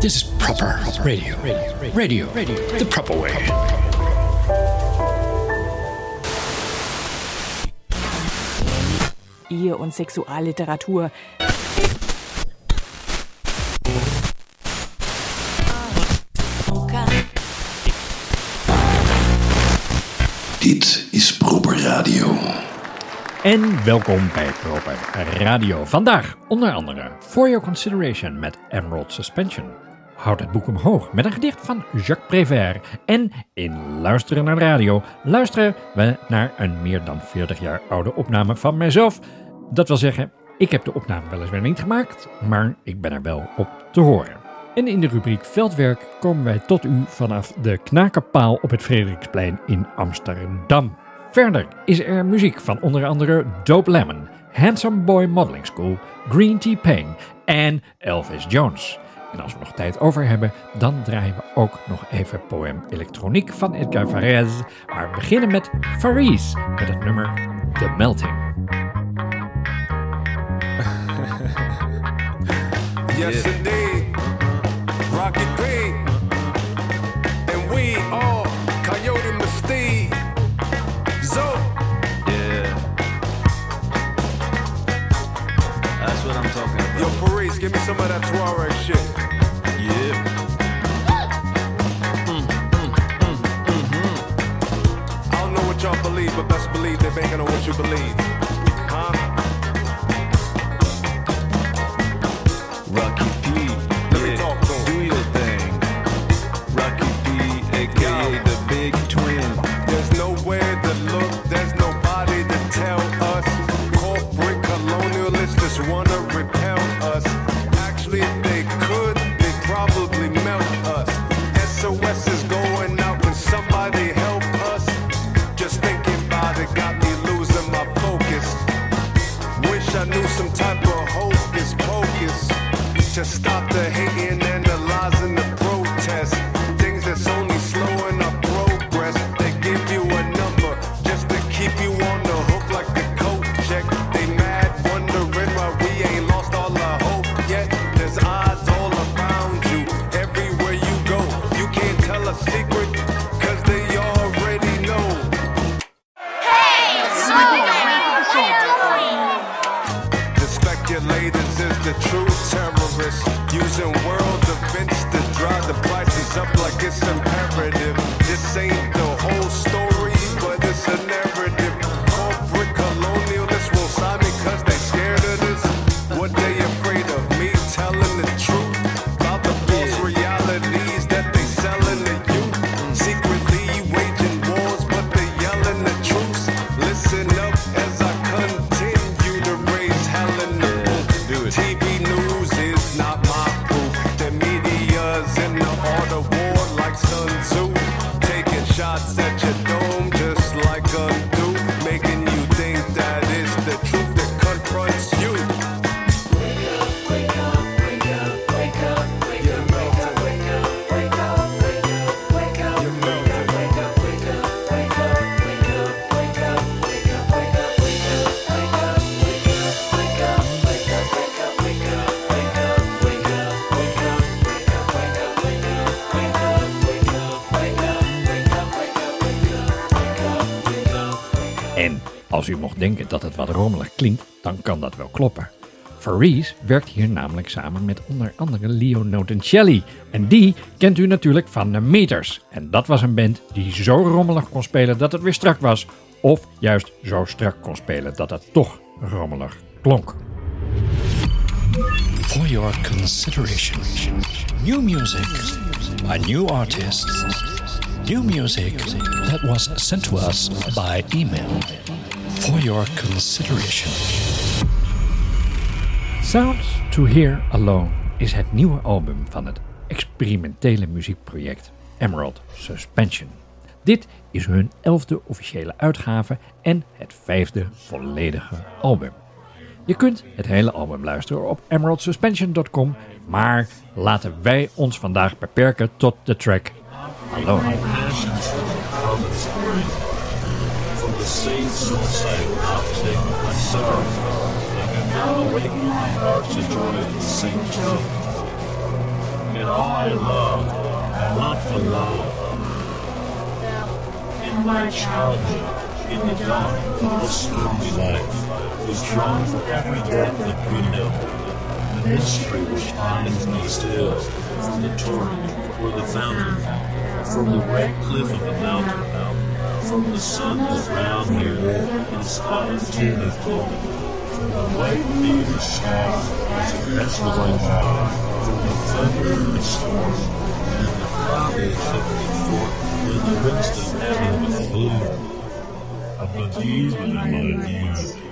This is proper radio. Radio. Radio. The proper way. Ehe und Sexualliteratur. Dit is Proper Radio. En welkom bij Proper Radio. Vandaag onder andere For Your Consideration met Emerald Suspension. Houd het boek omhoog met een gedicht van Jacques Prévert. En in Luisteren naar de Radio luisteren we naar een meer dan 40 jaar oude opname van mijzelf. Dat wil zeggen, ik heb de opname weliswaar niet gemaakt, maar ik ben er wel op te horen. En in de rubriek Veldwerk komen wij tot u vanaf de knakenpaal op het Frederiksplein in Amsterdam. Verder is er muziek van onder andere Dope Lemon, Handsome Boy Modeling School, Green Tea Pain en Elvis Jones. En als we nog tijd over hebben, dan draaien we ook nog even poëm Elektroniek van Edgar Varese. Maar we beginnen met Faris met het nummer The Melting. Yes, indeed. Rocky P. And we are Coyote Mystique. Zo. Yeah. That's what I'm talking about. Yo, Faris, give me some of that Tuareg they're banking on what you believe. Wat rommelig klinkt, dan kan dat wel kloppen. Faris werkt hier namelijk samen met onder andere Leo Notencelli. En die kent u natuurlijk van de Meters. En dat was een band die zo rommelig kon spelen dat het weer strak was. Of juist zo strak kon spelen dat het toch rommelig klonk. For your consideration. New music by new artists. New music that was sent to us by email. For your consideration. Sounds to Hear Alone is het nieuwe album van het experimentele muziekproject Emerald Suspension. Dit is hun elfde officiële uitgave en het vijfde volledige album. Je kunt het hele album luisteren op emeraldsuspension.com, maar laten wij ons vandaag beperken tot de track Alone. Seeds of sail uptick and surf. Now awaken my heart to joy and sing to and all I love, and not for love. In my childhood, in the dawn of stormy life, was drawn for every depth that we know. The mystery which binds me still, from the torrent or the fountain, from the red cliff of the mountain, from the sun that round me lit in spotted tin of gold, from the white beaver shaft as it rests my bow, from the thunder and the storm, and the cloudage of the fort, and the winston heaven with the blue, of the deeds within my ear.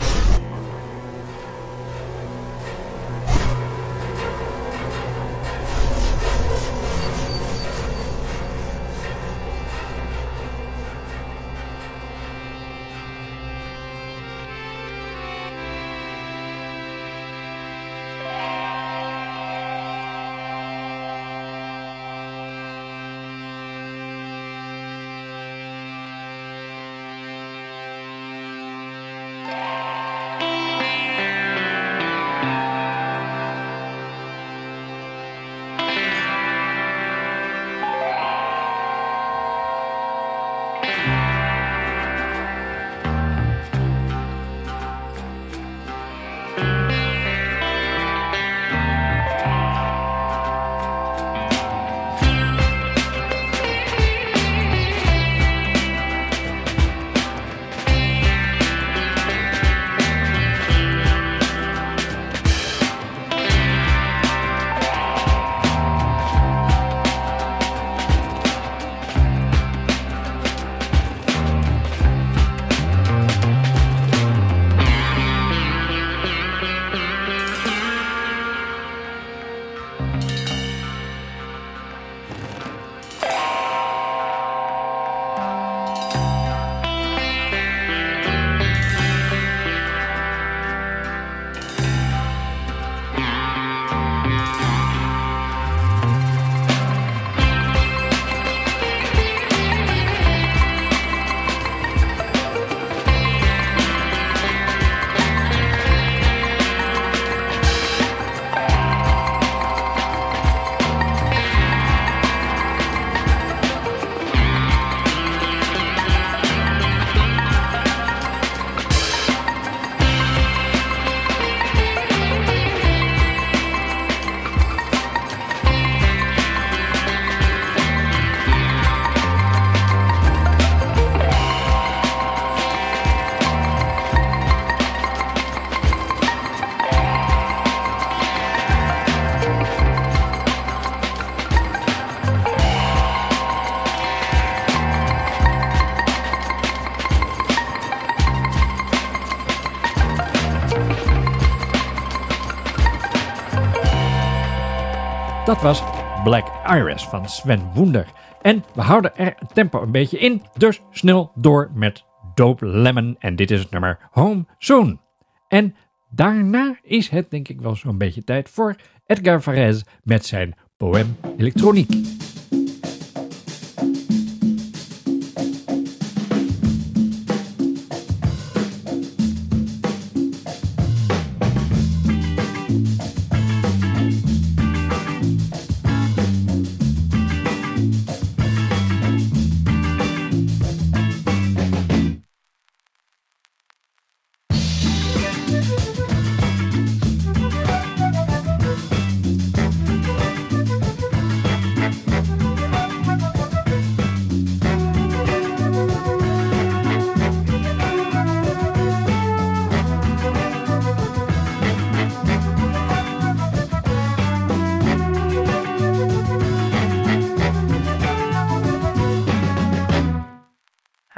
Black Iris van Sven Woender. En we houden er het tempo een beetje in, dus snel door met Dope Lemon. En dit is het nummer Home Soon. En daarna is het denk ik wel zo'n beetje tijd voor Edgar Varese met zijn Poème Elektroniek.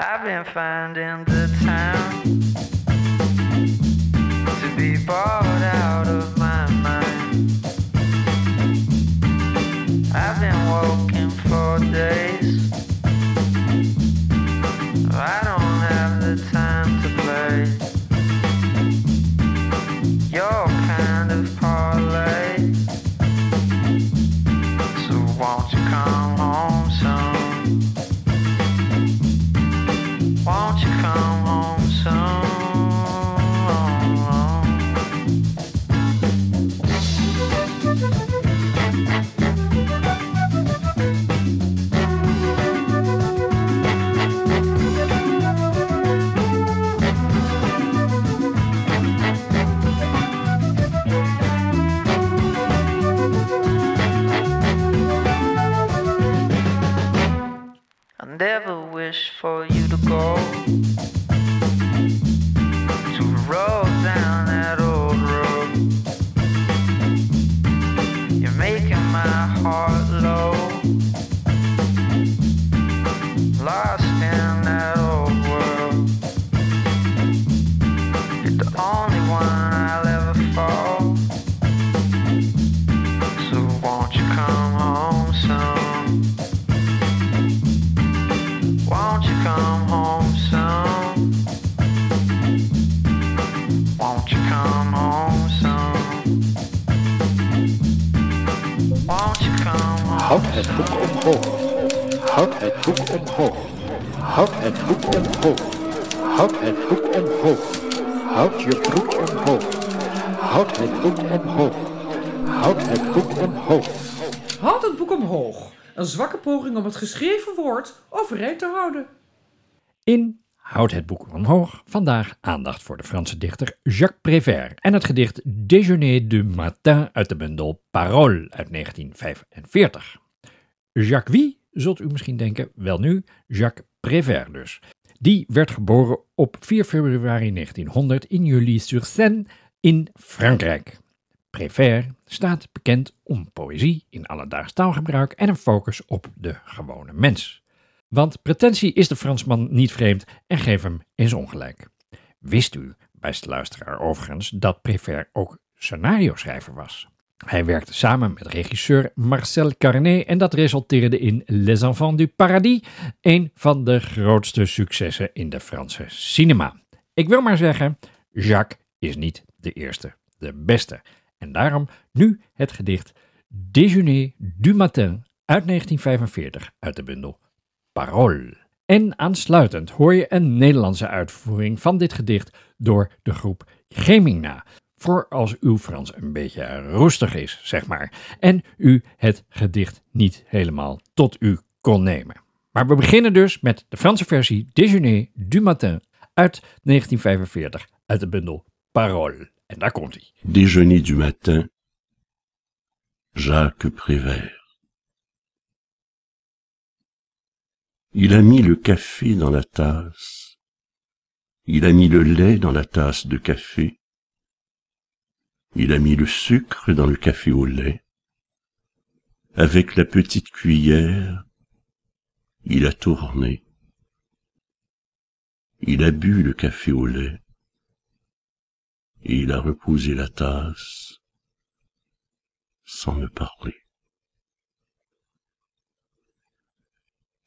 I've been finding the time to be bored out of devil Won't you come home soon? Won't you come home Houd het boek omhoog. Houd het boek omhoog. Houd het boek omhoog. Houd het boek omhoog. Houd je broek omhoog. Houd het boek omhoog. Houd het boek omhoog. Houd het boek omhoog. Een zwakke poging om het geschreven woord overeind te houden. In Houd het boek omhoog. Vandaag aandacht voor de Franse dichter Jacques Prévert en het gedicht Déjeuner du matin uit de bundel Parole uit 1945. Jacques wie, zult u misschien denken? Wel nu, Jacques Prévert dus. Die werd geboren op 4 februari 1900 in Julie-sur-Seine in Frankrijk. Prévert staat bekend om poëzie in alledaags taalgebruik en een focus op de gewone mens. Want pretentie is de Fransman niet vreemd en geef hem eens ongelijk. Wist u, beste luisteraar overigens, dat Prévert ook scenario-schrijver was? Hij werkte samen met regisseur Marcel Carnet en dat resulteerde in Les Enfants du Paradis, een van de grootste successen in de Franse cinema. Ik wil maar zeggen, Jacques is niet de eerste, de beste. En daarom nu het gedicht Déjeuner du matin uit 1945 uit de bundel Parole. En aansluitend hoor je een Nederlandse uitvoering van dit gedicht door de groep Gemina. Voor als uw Frans een beetje roestig is, zeg maar, en u het gedicht niet helemaal tot u kon nemen. Maar we beginnen dus met de Franse versie Déjeuner du matin uit 1945 uit de bundel Parole. En daar komt hij. Déjeuner du matin, Jacques Prévert. Il a mis le café dans la tasse. Il a mis le lait dans la tasse de café. Il a mis le sucre dans le café au lait. Avec la petite cuillère, il a tourné. Il a bu le café au lait. Et il a reposé la tasse sans me parler.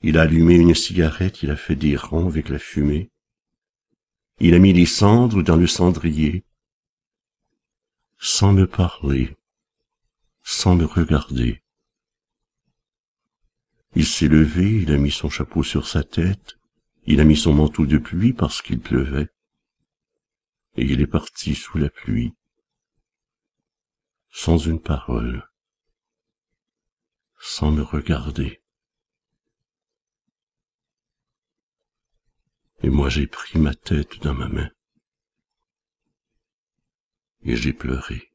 Il a allumé une cigarette, il a fait des ronds avec la fumée. Il a mis les cendres dans le cendrier, sans me parler, sans me regarder. Il s'est levé, il a mis son chapeau sur sa tête, il a mis son manteau de pluie parce qu'il pleuvait, et il est parti sous la pluie, sans une parole, sans me regarder. Et moi j'ai pris ma tête dans ma main. Et j'ai pleuré.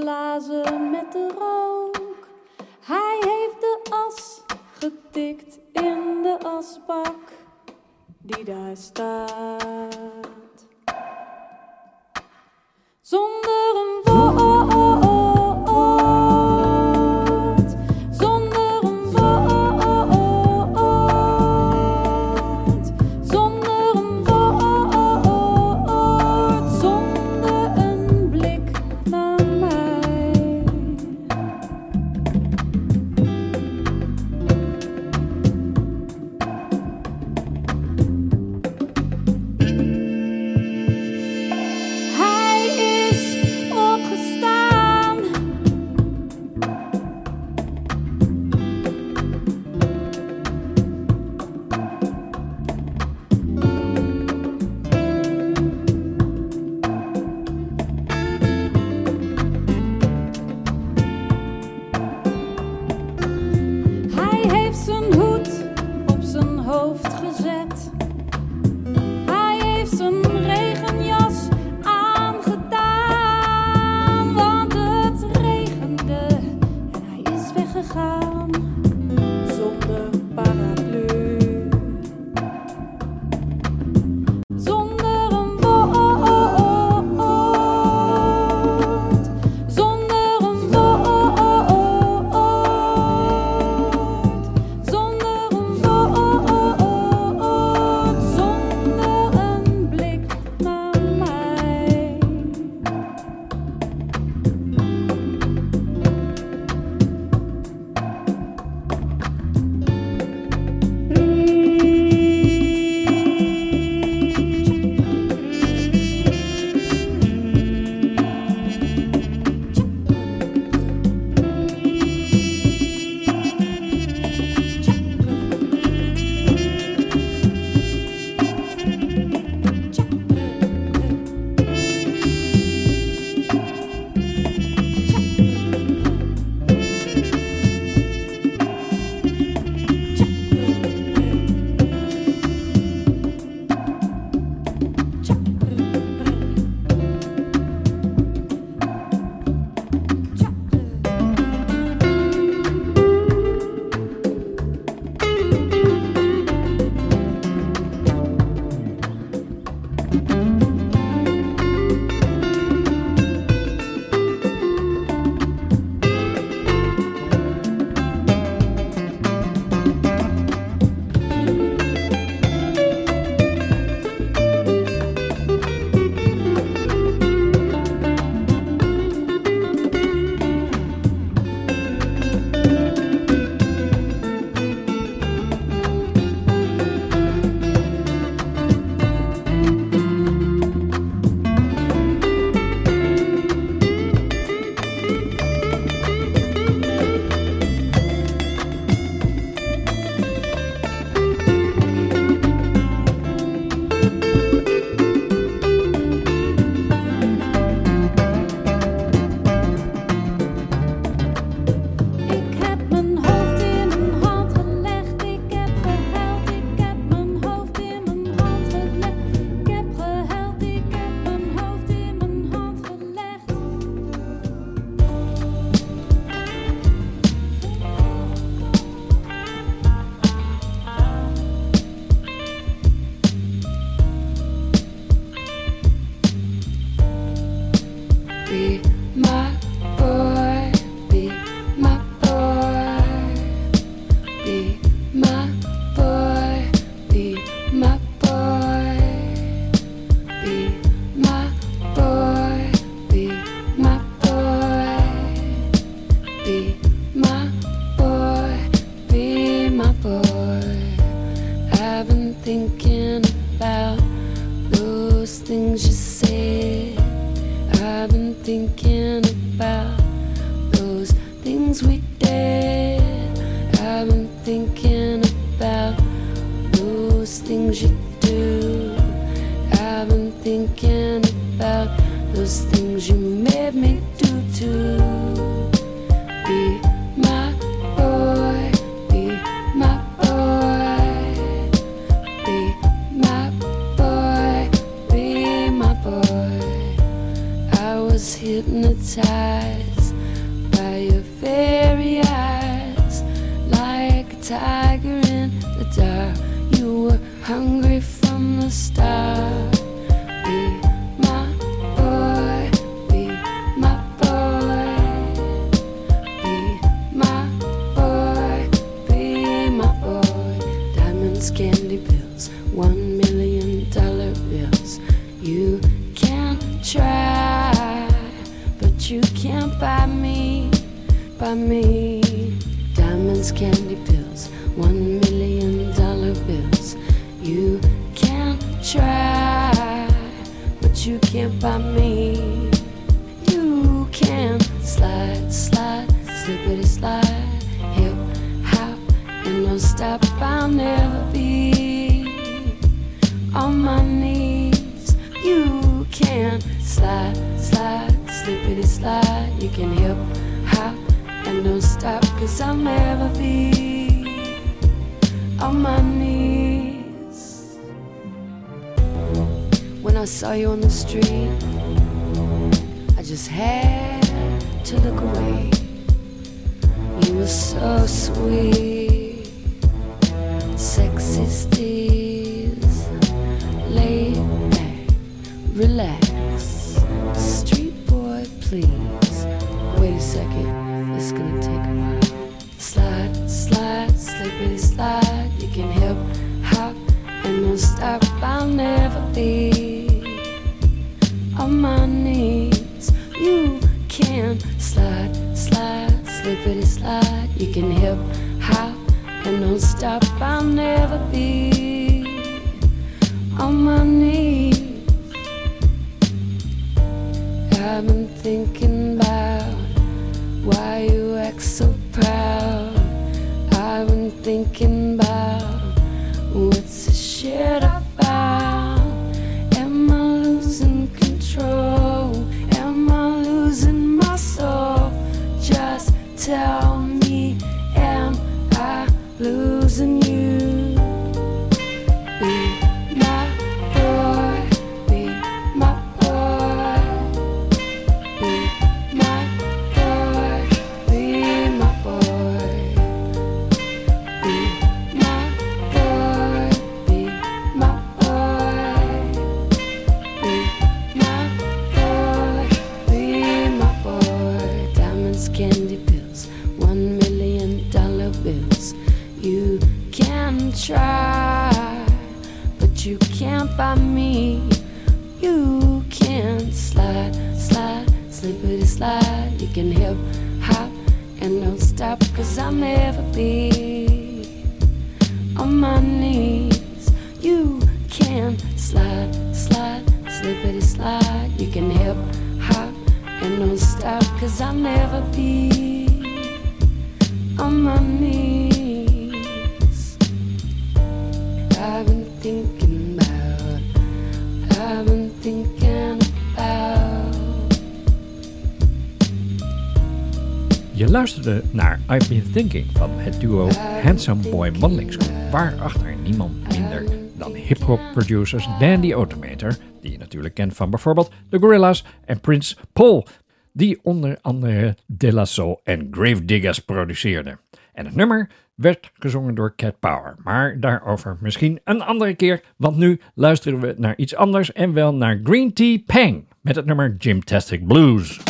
blazen met de rook. Hij heeft de as getikt in de asbak die daar staat. things we did. I've been thinking about those things you do. I've been thinking about those things you made me do too. Be my boy, be my boy, be my boy, be my boy. I was hypnotized. place I'll never be on my knees. When I saw you on the street, I just had to look away. You were so sweet, sexy steez, laid back, relax, street boy, please. Wait a second. body on my knees. You can slide, slide, slippity slide. You can hip hop and don't stop. I'll never be on my knees. Thinking van het duo Handsome Boy Modeling School, waarachter niemand minder dan hip-hop producers Dandy Automator, die je natuurlijk kent van bijvoorbeeld The Gorillas en Prince Paul, die onder andere De La Soul en Gravediggers produceerde. En het nummer werd gezongen door Cat Power, maar daarover misschien een andere keer, want nu luisteren we naar iets anders en wel naar Green Tea Pang met het nummer Gymtastic Blues.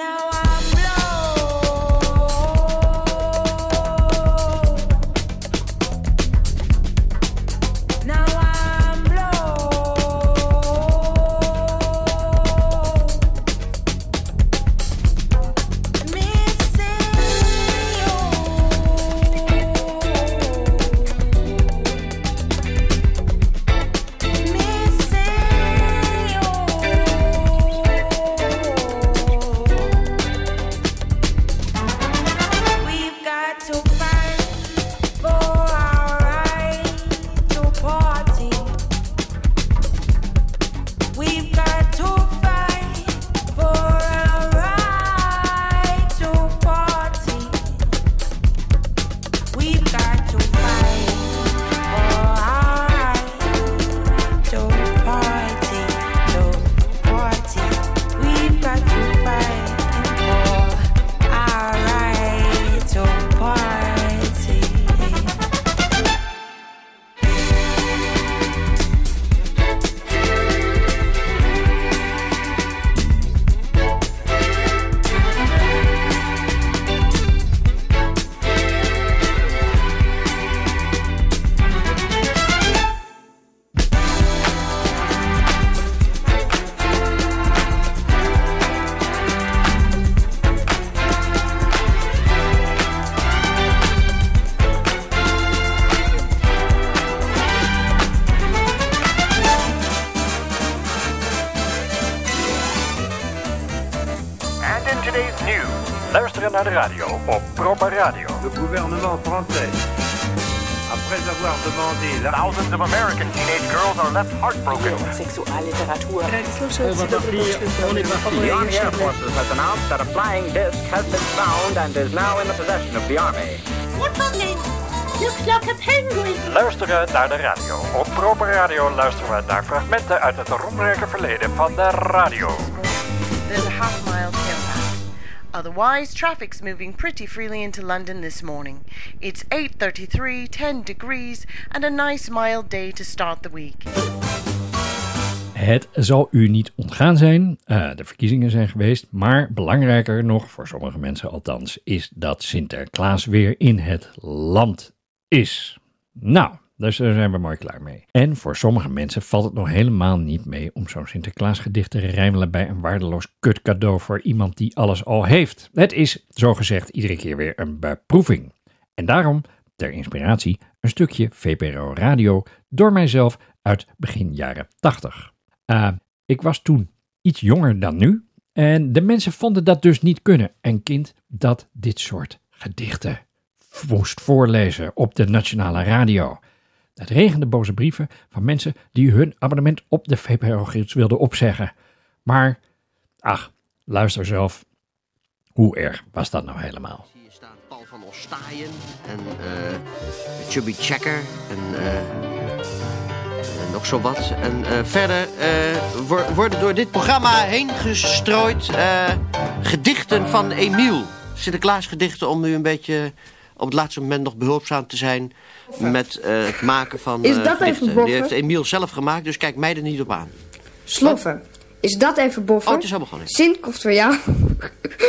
Now de radio op Proper Radio. Le gouvernement français, après avoir demandé la... Thousands of American teenage girls are left heartbroken. Sexualliteratur. The Army Air Forces has announced that a flying disc has been found and is now in the possession of the Army. Looks like a penguin. Luisteren naar de radio. Op Proper Radio luisteren we naar fragmenten uit het roemrijke verleden van de radio. There's a half mile. Otherwise, traffic's moving pretty freely into London this morning. It's 8.33, 10 degrees, and a nice mild day to start the week. Het zal u niet ontgaan zijn, eh, de verkiezingen zijn geweest, maar belangrijker nog, voor sommige mensen althans, is dat Sinterklaas weer in het land is. Nou, dus daar zijn we mooi klaar mee. En voor sommige mensen valt het nog helemaal niet mee om zo'n Sinterklaasgedicht te rijmelen bij een waardeloos kutcadeau voor iemand die alles al heeft. Het is, zogezegd, iedere keer weer een beproeving. En daarom, ter inspiratie, een stukje VPRO Radio door mijzelf uit begin jaren 80. Uh, ik was toen iets jonger dan nu en de mensen vonden dat dus niet kunnen. Een kind dat dit soort gedichten moest voorlezen op de nationale radio. Het regende boze brieven van mensen die hun abonnement op de VPRO-gids wilden opzeggen. Maar, ach, luister zelf. Hoe erg was dat nou helemaal? Paul van Ostaaien en eh, Chubby Checker en eh, eh, nog zo wat. En eh, verder wor- worden door dit programma heen gestrooid gedichten van Emiel. Sinterklaasgedichten om u een beetje op het laatste moment nog behulpzaam te zijn met eh, het maken van Is eh, dat even boffen? Die heeft Emiel zelf gemaakt, dus kijk mij er niet op aan. Sloffen. Is dat even boffen? Oh, het is gewoon niet. Sint kocht voor jou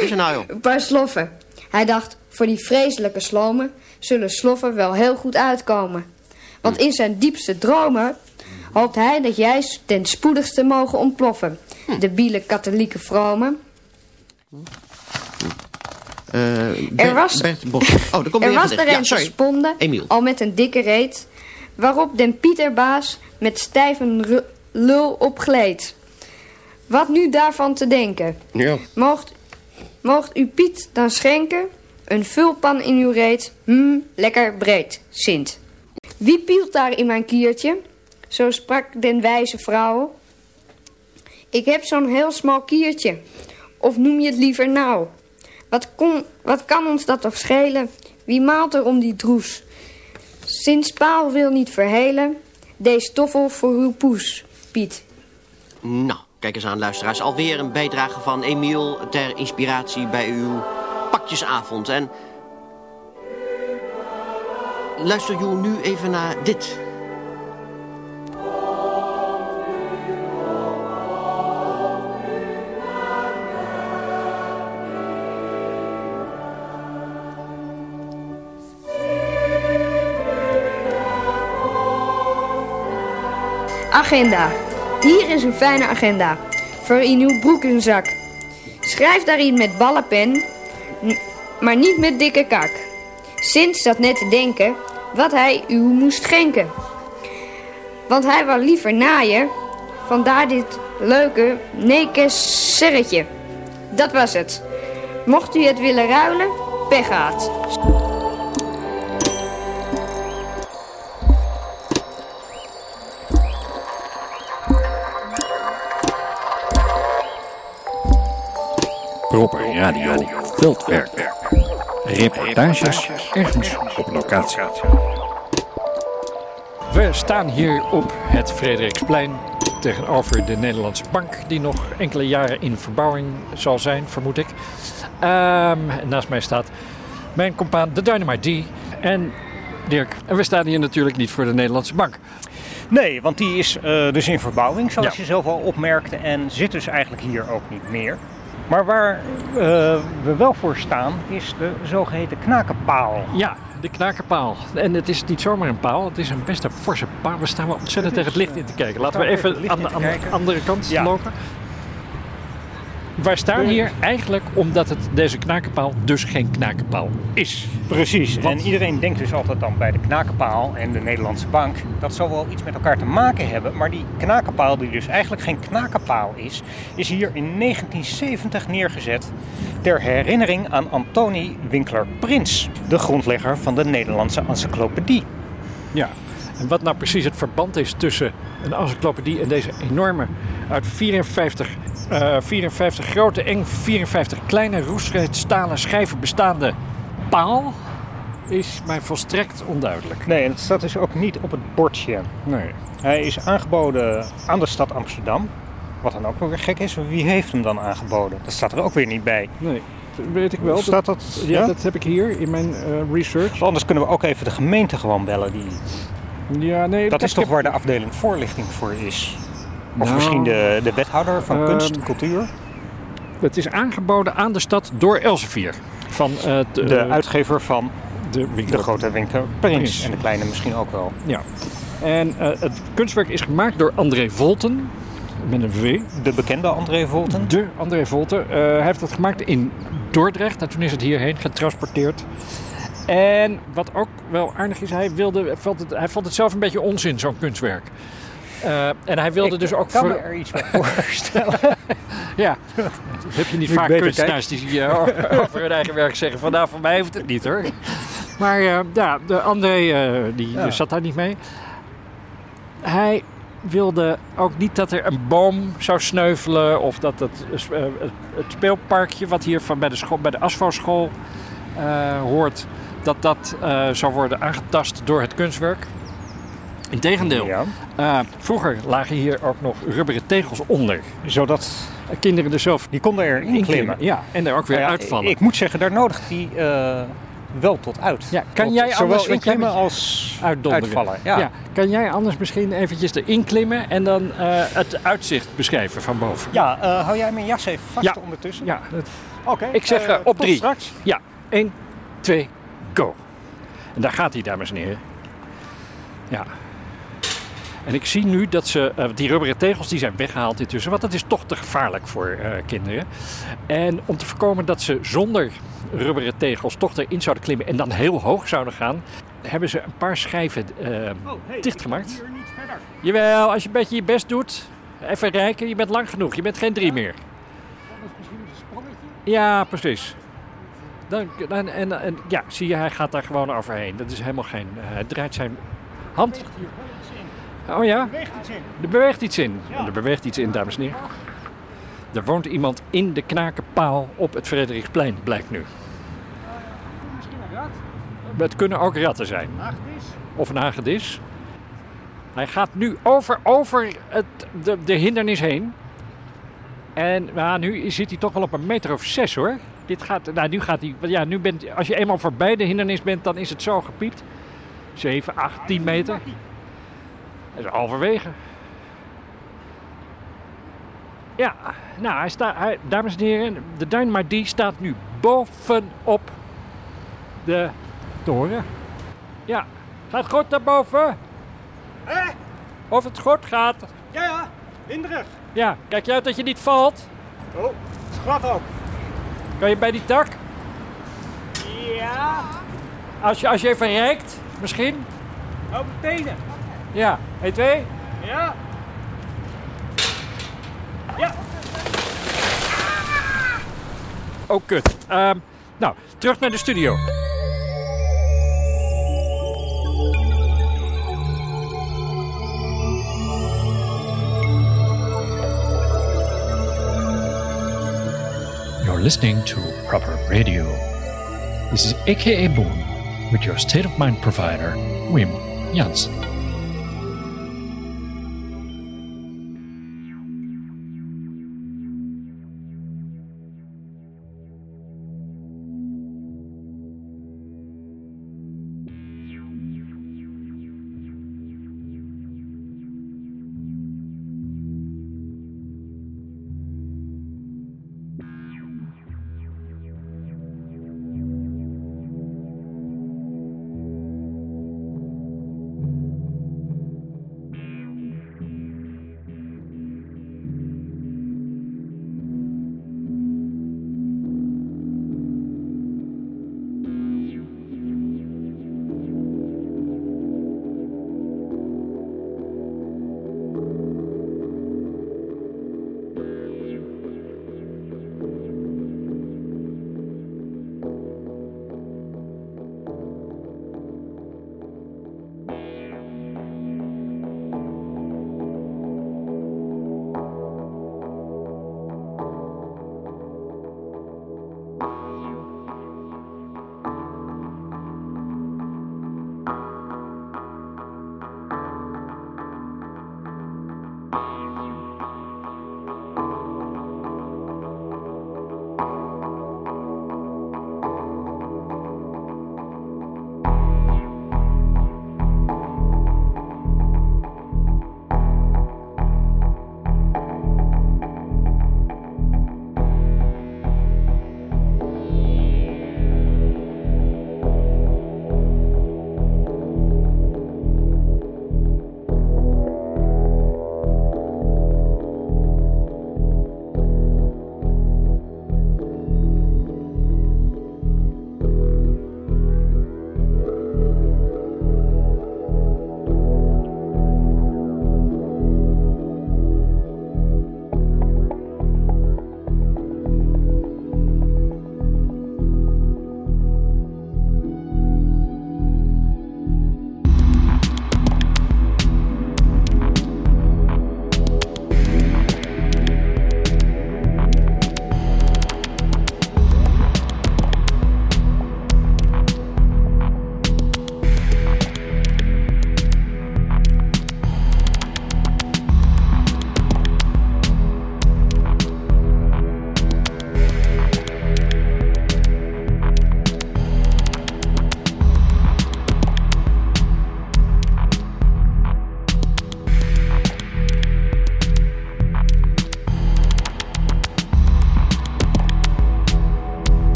Is er nou joh? een paar sloffen. Hij dacht, voor die vreselijke slomen zullen sloffen wel heel goed uitkomen. Want in zijn diepste dromen hoopt hij dat jij ten spoedigste mogen ontploffen. De biele katholieke vromen. Eh, Er was, Bert Bos. Oh, daar komt er was er Ja, een gesponden, Emiel. al met een dikke reet, waarop den Pieterbaas met stijve lul opgleed. Wat nu daarvan te denken? Ja. Moogt, moogt u Piet dan schenken? Een vulpan in uw reet, hmm, lekker breed, Sint. Wie pielt daar in mijn kiertje? Zo sprak den wijze vrouw. Ik heb zo'n heel smal kiertje, of noem je het liever nou? Wat, kon, wat kan ons dat toch schelen? Wie maalt er om die droes? Sinds Paal wil niet verhelen, deze toffel voor uw poes, Piet. Nou, kijk eens aan, luisteraars. Alweer een bijdrage van Emiel ter inspiratie bij uw pakjesavond. En luister jullie nu even naar dit. Agenda. Hier is een fijne agenda. Voor in uw broekenzak. Schrijf daarin met ballenpen, maar niet met dikke kak. Sint zat net te denken wat hij u moest schenken. Want hij wou liever naaien, vandaar dit leuke nekes serretje. Dat was het. Mocht u het willen ruilen, pech gehad. Proper Radio Veldwerk. Reportages ergens op locatie. We staan hier op het Frederiksplein tegenover de Nederlandse Bank, die nog enkele jaren in verbouwing zal zijn, vermoed ik. Ehm, naast mij staat mijn compaan, de Dynamite D. En Dirk, en we staan hier natuurlijk niet voor de Nederlandse Bank. Nee, want die is eh, dus in verbouwing, zoals Ja. je zelf al opmerkte, en zit dus eigenlijk hier ook niet meer. Maar waar eh, we wel voor staan, is de zogeheten knakenpaal. Ja, de knakenpaal. En het is niet zomaar een paal, het is een best een forse paal. We staan wel ontzettend tegen het licht in te kijken. Laten we even aan de, aan andere kant Ja. lopen. Wij staan hier eigenlijk omdat het, deze knakenpaal dus geen knakenpaal is. Precies, Want- en iedereen denkt dus altijd dan bij de knakenpaal en de Nederlandse bank. Dat zal wel iets met elkaar te maken hebben. Maar die knakenpaal, die dus eigenlijk geen knakenpaal is, is hier in 1970 neergezet ter herinnering aan Antoni Winkler Prins, de grondlegger van de Nederlandse encyclopedie. Ja, en wat nou precies het verband is tussen een encyclopedie en deze enorme, uit 54, eh, 54 grote en 54 kleine roestreed stalen schijven bestaande paal, is mij volstrekt onduidelijk. Nee, en het staat dus ook niet op het bordje. Nee. Hij is aangeboden aan de stad Amsterdam. Wat dan ook wel weer gek is. Wie heeft hem dan aangeboden? Dat staat er ook weer niet bij. Nee, weet ik wel. Staat dat? Ja, dat heb ik hier in mijn eh, research. Anders kunnen we ook even de gemeente gewoon bellen. Die... Ja, nee, Dat is toch heb- waar de afdeling voorlichting voor is? Of Nou, misschien de, de wethouder van ehm, kunst en cultuur? Het is aangeboden aan de stad door Elsevier. Van eh, de, De uitgever van de, de grote winkel Prins. Prins. En de kleine misschien ook wel. Ja. En eh, het kunstwerk is gemaakt door André Volten. Met een V. De bekende André Volten. De André Volten. Eh, hij heeft het gemaakt in Dordrecht. En toen is het hierheen getransporteerd. En wat ook wel aardig is, hij, wilde, vond, het, hij vond het zelf een beetje onzin, zo'n kunstwerk. Eh, en hij wilde Ik dus ook... kan voor- me er iets bij voorstellen. ja, dat heb je niet Nu vaak kunstenaars die eh, over hun eigen werk zeggen van nou, voor mij hoeft het niet hoor. Maar eh, ja, de André eh, die Ja. zat daar niet mee. Hij wilde ook niet dat er een boom zou sneuvelen of dat het, het, speelparkje wat hier van bij de, school, bij de ASFO-school eh, hoort, dat dat eh, zou worden aangetast door het kunstwerk. Integendeel, Ja. eh, vroeger lagen hier ook nog rubberen tegels onder. Zodat kinderen er zelf die konden erin klimmen. Ja, en er ook weer Nou ja, uitvallen. Ik moet zeggen, daar nodigt hij eh, wel tot uit. Ja, kan Tot jij anders inklimmen als uitdonderen. uitvallen? Ja. Kan jij anders misschien eventjes erin klimmen en dan het uitzicht beschrijven van boven? Ja, hou jij mijn jas even vast ondertussen? Ja, Oké. ik zeg op drie. straks. Ja, 1, 2, go. En daar gaat hij, dames en heren. Ja. En ik zie nu dat ze, eh, die rubberen tegels die zijn weggehaald intussen, want dat is toch te gevaarlijk voor eh, kinderen. En om te voorkomen dat ze zonder rubberen tegels toch erin zouden klimmen en dan heel hoog zouden gaan, hebben ze een paar schijven eh, dichtgemaakt. Jawel, als je een beetje je best doet, even rijken, je bent lang genoeg, je bent geen drie meer. Ja, precies. Dan, en, en ja, zie je, hij gaat daar gewoon overheen. Dat is helemaal geen. eh, hij draait zijn hand. Oh ja? Beweegt iets in. Er beweegt iets in. Er beweegt iets in, dames en heren. Er woont iemand in de knakenpaal op het Frederiksplein, blijkt nu. Misschien een rat? Het kunnen ook ratten zijn. Hagedis? Of een hagedis. Hij gaat nu over, over het, de, de hindernis heen. En nou, nu zit hij toch wel op een meter of zes hoor. Dit gaat, nou, nu gaat hij, ja, nu bent, als je eenmaal voorbij de hindernis bent, dan is het zo gepiept. 7, 8, 10 meter. Dat is halverwege. Ja, nou, hij staat, hij, dames en heren, de Dynamite D staat nu bovenop de toren. Ja, gaat goed daarboven. Of het goed gaat. Ja, ja, winderig. Ja, kijk je uit dat je niet valt. Oh, het glad ook. Kan je bij die tak? Ja. Als je, als je even reikt, misschien? Op de tenen. Ja, 1, 2. Ja. Ja. Oh, kut. Ehm, nou, terug naar de studio. You're listening to Proper Radio. This is AKA Boom with your state of mind provider, Wim Jansen.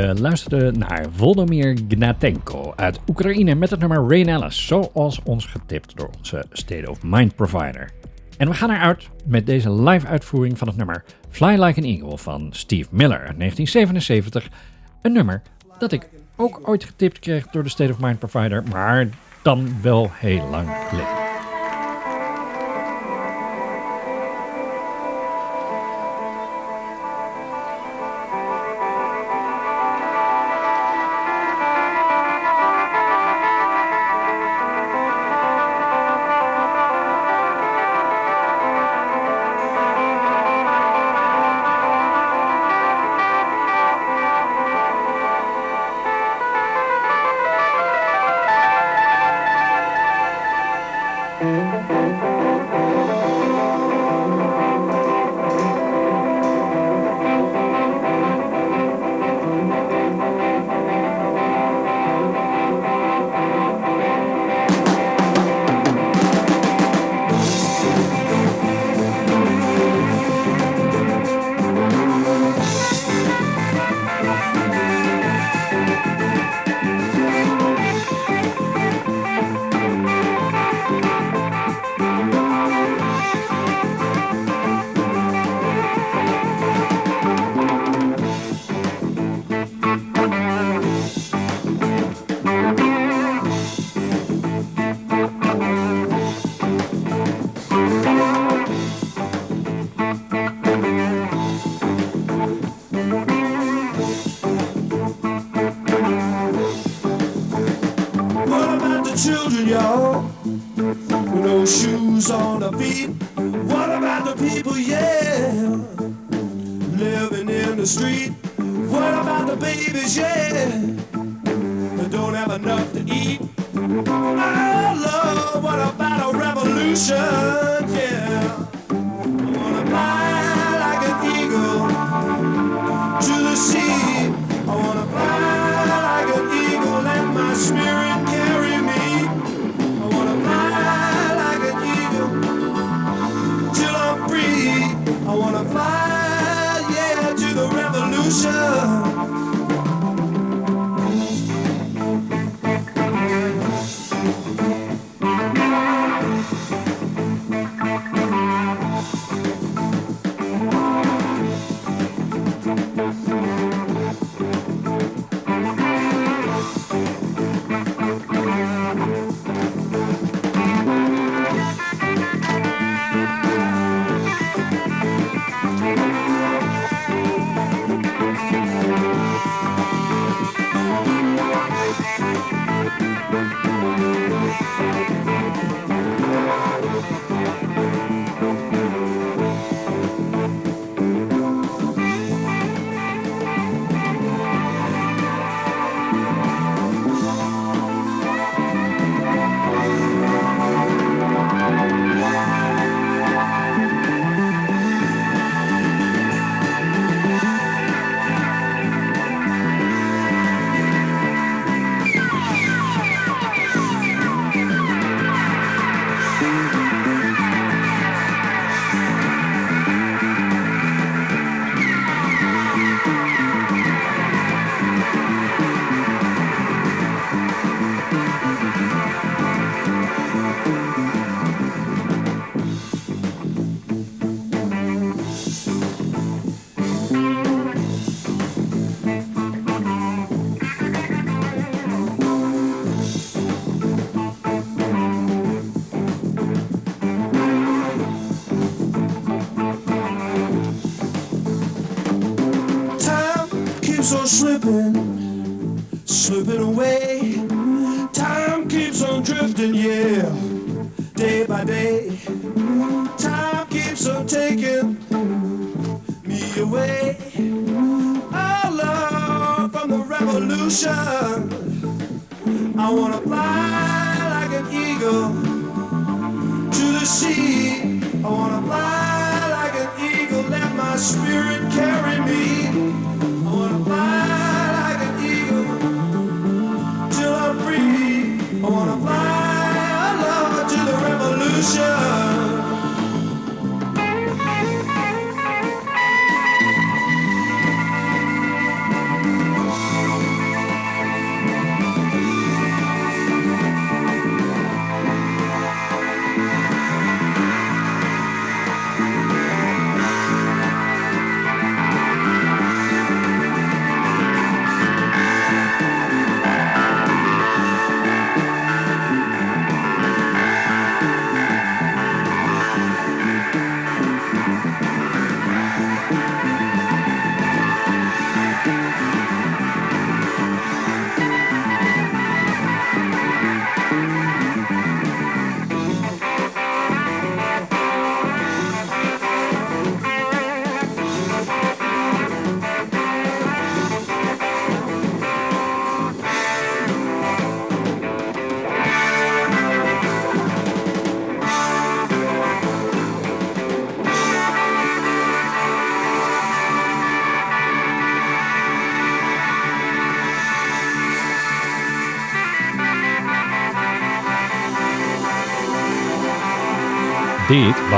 Luisteren luisterde naar Volodymyr Gnatenko uit Oekraïne met het nummer Rain Alice, zoals ons getipt door onze State of Mind provider. En we gaan eruit met deze live uitvoering van het nummer Fly Like an Eagle van Steve Miller uit 1977. Een nummer dat ik ook ooit getipt kreeg door de State of Mind provider, maar dan wel heel lang geleden.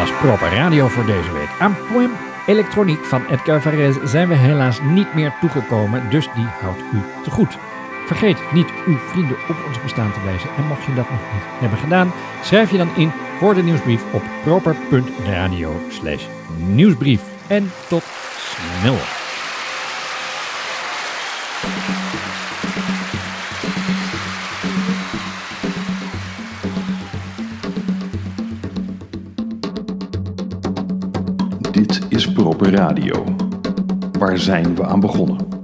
Was Proper Radio voor deze week. Aan Poem Elektroniek van Edgar Varese zijn we helaas niet meer toegekomen, dus die houdt u te goed. Vergeet niet uw vrienden op ons bestaan te wijzen en mocht je dat nog niet hebben gedaan, schrijf je dan in voor de nieuwsbrief op proper.radio slash nieuwsbrief. En tot snel. Radio. Waar zijn we aan begonnen?